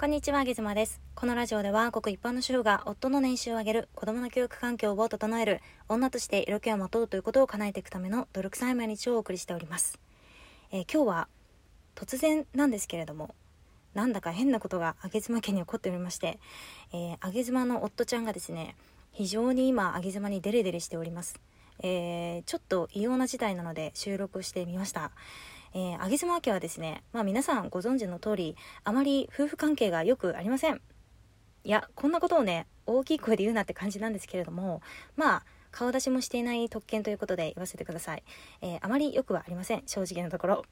こんにちは、ゲズマです。このラジオでは、ごく一般の主婦が夫の年収を上げる、子供の教育環境を整える、女として色気をまとうということを叶えていくための努力臭い毎日をお送りしております。えー、今日は、突然なんですけれども、なんだか変なことが上妻家に起こっておりまして、えー、上妻の夫ちゃんがですね、非常に今、上妻にデレデレしております。えー、ちょっと異様な事態なので収録してみました。えー、上妻家はですね、まあ皆さんご存知の通り、あまり夫婦関係がよくありません。いや、こんなことをね、大きい声で言うなって感じなんですけれども、まあ、顔出しもしていない特権ということで言わせてください。えー、あまりよくはありません、正直なところ。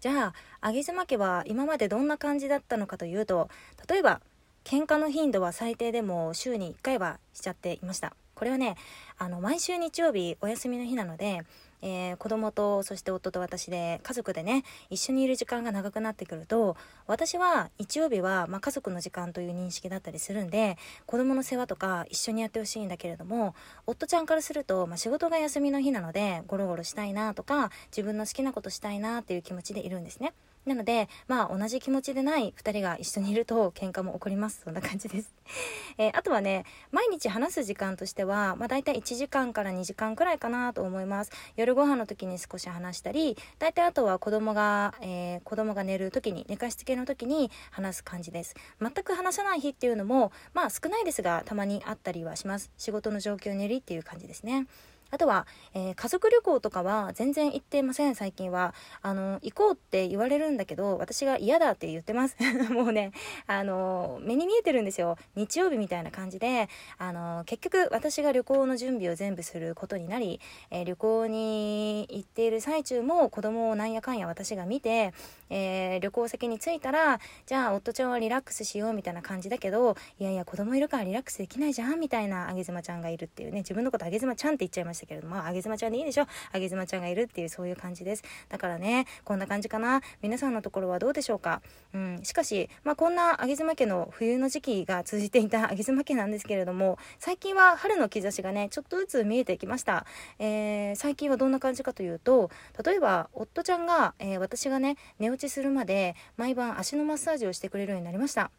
じゃあ、上妻家は今までどんな感じだったのかというと、例えば、喧嘩の頻度は最低でも週に1回はしちゃっていました。これはね、あの、毎週日曜日お休みの日なので、えー、子供とそして夫と私で家族でね一緒にいる時間が長くなってくると私は日曜日は、まあ、家族の時間という認識だったりするんで子供の世話とか一緒にやってほしいんだけれども夫ちゃんからすると、まあ、仕事が休みの日なのでゴロゴロしたいなとか自分の好きなことしたいなっていう気持ちでいるんですね。なので、まあ同じ気持ちでない2人が一緒にいると喧嘩も起こります。そんな感じです。えー、あとはね、毎日話す時間としては、まあ大体1時間から2時間くらいかなと思います。夜ご飯の時に少し話したり、大体あとは子供が、えー、子供が寝る時に、寝かしつけの時に話す感じです。全く話さない日っていうのも、まあ少ないですが、たまにあったりはします。仕事の状況によりっていう感じですね。あとは、えー、家族旅行とかは全然行ってません、最近は。あの、行こうって言われるんだけど、私が嫌だって言ってます。もうね、あの、目に見えてるんですよ。日曜日みたいな感じで、あの、結局私が旅行の準備を全部することになり、えー、旅行に行っている最中も子供をなんやかんや私が見て、えー、旅行先に着いたら、じゃあ夫ちゃんはリラックスしようみたいな感じだけど、いやいや子供いるからリラックスできないじゃんみたいなあげ妻ちゃんがいるっていうね、自分のことあげ妻ちゃんって言っちゃいましたしたけれども、あげ妻ちゃんでいいでしょあげ妻ちゃんがいるっていうそういう感じです。だからね、こんな感じかな。皆さんのところはどうでしょうかうん、しかし、まあ、こんなあげ妻家の冬の時期が続いていた あげ妻家なんですけれども、最近は春の兆しがね、ちょっとずつ見えてきました。えー、最近はどんな感じかというと、例えば、夫ちゃんが、えー、私がね、寝落ちするまで毎晩足のマッサージをしてくれるようになりました。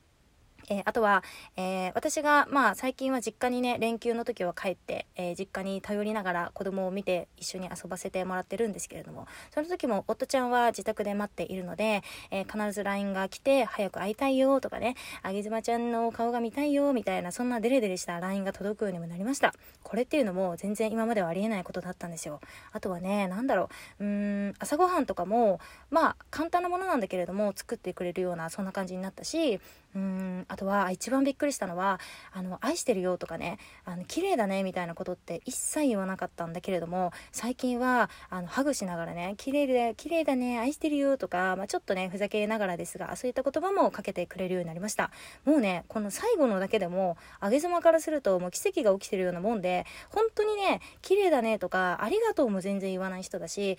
えー、あとは、えー、私が、まあ、最近は実家にね、連休の時は帰って、えー、実家に頼りながら子供を見て一緒に遊ばせてもらってるんですけれども、その時も夫ちゃんは自宅で待っているので、え必ず LINE が来て、早く会いたいよとかね、あげずまちゃんの顔が見たいよみたいな、そんなデレデレした LINE が届くようにもなりました。これっていうのも全然今まではありえないことだったんですよ。あとはね、なんだろう、うーん、朝ごはんとかも、まあ、簡単なものなんだけれども、作ってくれるような、そんな感じになったし、うん、あとは一番びっくりしたのは、あの、愛してるよとかね、あの、綺麗だねみたいなことって一切言わなかったんだけれども、最近は、あの、ハグしながらね、綺麗で、綺麗だね、愛してるよとか、まあ、ちょっとね、ふざけながらですが、そういった言葉もかけてくれるようになりました。もうね、この最後のだけでも、あげ妻からするともう奇跡が起きてるようなもんで、本当にね、綺麗だねとか、ありがとうも全然言わない人だし、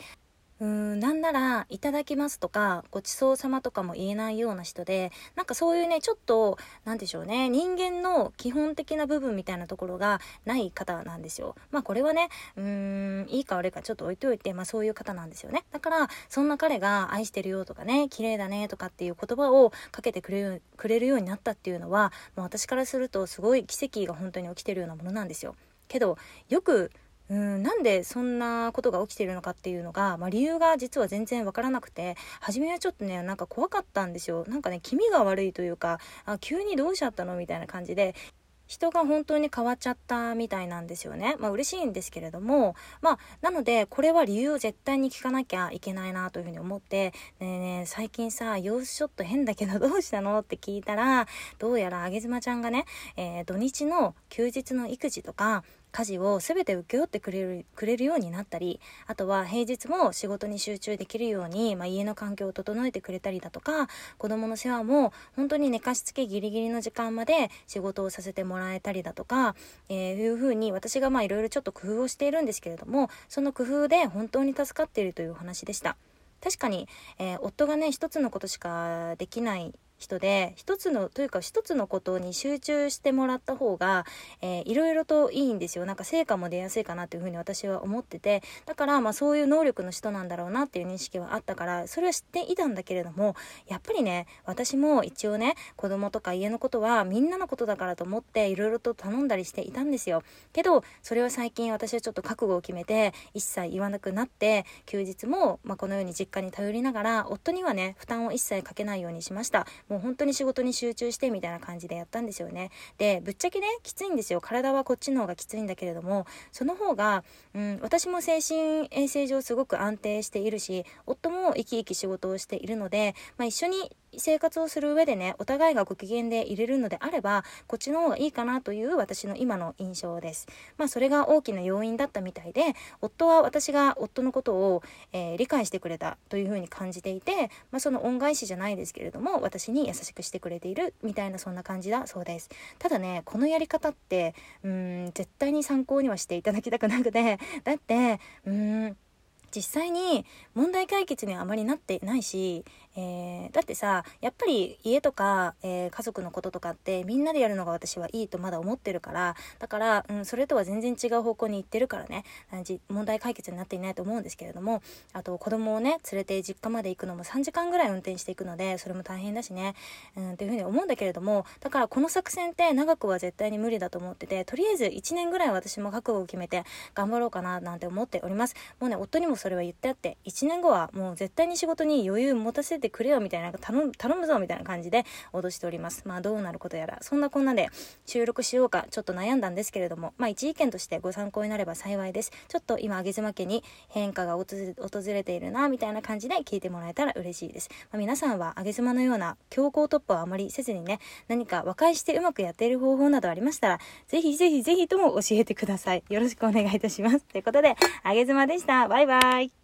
うーん、なんなら、いただきますとか、ごちそうさまとかも言えないような人で、なんかそういうね、ちょっと、なんでしょうね、人間の基本的な部分みたいなところがない方なんですよ。まあこれはね、うーん、いいか悪いかちょっと置いといて、まあそういう方なんですよね。だから、そんな彼が愛してるよとかね、綺麗だねとかっていう言葉をかけてくれる、くれるようになったっていうのは、もう私からするとすごい奇跡が本当に起きてるようなものなんですよ。けど、よくうんなんでそんなことが起きてるのかっていうのが、まあ、理由が実は全然わからなくて初めはちょっとねなんか怖かったんですよなんかね気味が悪いというかあ急にどうしちゃったのみたいな感じで人が本当に変わっちゃったみたいなんですよね。まあ嬉しいんですけれども、まあなのでこれは理由を絶対に聞かなきゃいけないなというふうに思って、ねえねえ最近さ、様子ちょっと変だけどどうしたのって聞いたら、どうやらあげ妻ちゃんがね、えー、土日の休日の育児とか、家事を全て請け負ってくれるくれるようになったりあとは平日も仕事に集中できるように、まあ、家の環境を整えてくれたりだとか子供の世話も本当に寝かしつけギリギリの時間まで仕事をさせてもらえたりだとか、えー、いうふうに私がまあいろいろちょっと工夫をしているんですけれどもその工夫で本当に助かっているというお話でした。確かに、えー、夫がね一つのことしかできない人で一つのというか一つのことに集中してもらった方が、えー、いろいろといいんですよ。なんか成果も出やすいかなというふうに私は思ってて。だからまあそういう能力の人なんだろうなっていう認識はあったからそれは知っていたんだけれどもやっぱりね私も一応ね子供とか家のことはみんなのことだからと思っていろいろと頼んだりしていたんですよ。けどそれは最近私はちょっと覚悟を決めて一切言わなくなって休日も、まあ、このように実家に頼りながら夫にはね負担を一切かけないようにしました。もう本当に仕事に集中してみたいな感じでやったんですよね。でぶっちゃけねきついんですよ。体はこっちの方がきついんだけれどもその方が、うん、私も精神衛生上すごく安定しているし夫も生き生き仕事をしているので、まあ、一緒に生活をする上でねお互いがご機嫌で入れるのであればこっちの方がいいかなという私の今の印象です。まあそれが大きな要因だったみたいで夫は私が夫のことを、えー、理解してくれたというふうに感じていて、まあ、その恩返しじゃないですけれども私に優しくしてくれているみたいなそんな感じだそうです。ただねこのやり方ってうん絶対に参考にはしていただきたくなくて だってうん実際に問題解決にはあまりなってないしえー、だってさやっぱり家とか、えー、家族のこととかってみんなでやるのが私はいいとまだ思ってるからだから、うん、それとは全然違う方向に行ってるからね。問題解決になっていないと思うんですけれどもあと子供をね連れて実家まで行くのも3時間ぐらい運転していくのでそれも大変だしね、うん、っていうふうに思うんだけれどもだからこの作戦って長くは絶対に無理だと思っててとりあえず1年ぐらい私も覚悟を決めて頑張ろうかななんて思っております。もうね夫にもそれは言ってあって1年後はもう絶対に仕事に余裕持たせてくれよみたいな頼む頼むぞみたいな感じで脅しております。まあどうなることやら。そんなこんなで収録しようかちょっと悩んだんですけれども。まあ一意見としてご参考になれば幸いです。ちょっと今上妻家に変化が訪れているなみたいな感じで聞いてもらえたら嬉しいです、まあ、皆さんは上妻のような強行突破をあまりせずにね何か和解してうまくやっている方法などありましたらぜひぜひぜひとも教えてください。よろしくお願いいたします。ということで上妻でした。バイバイ。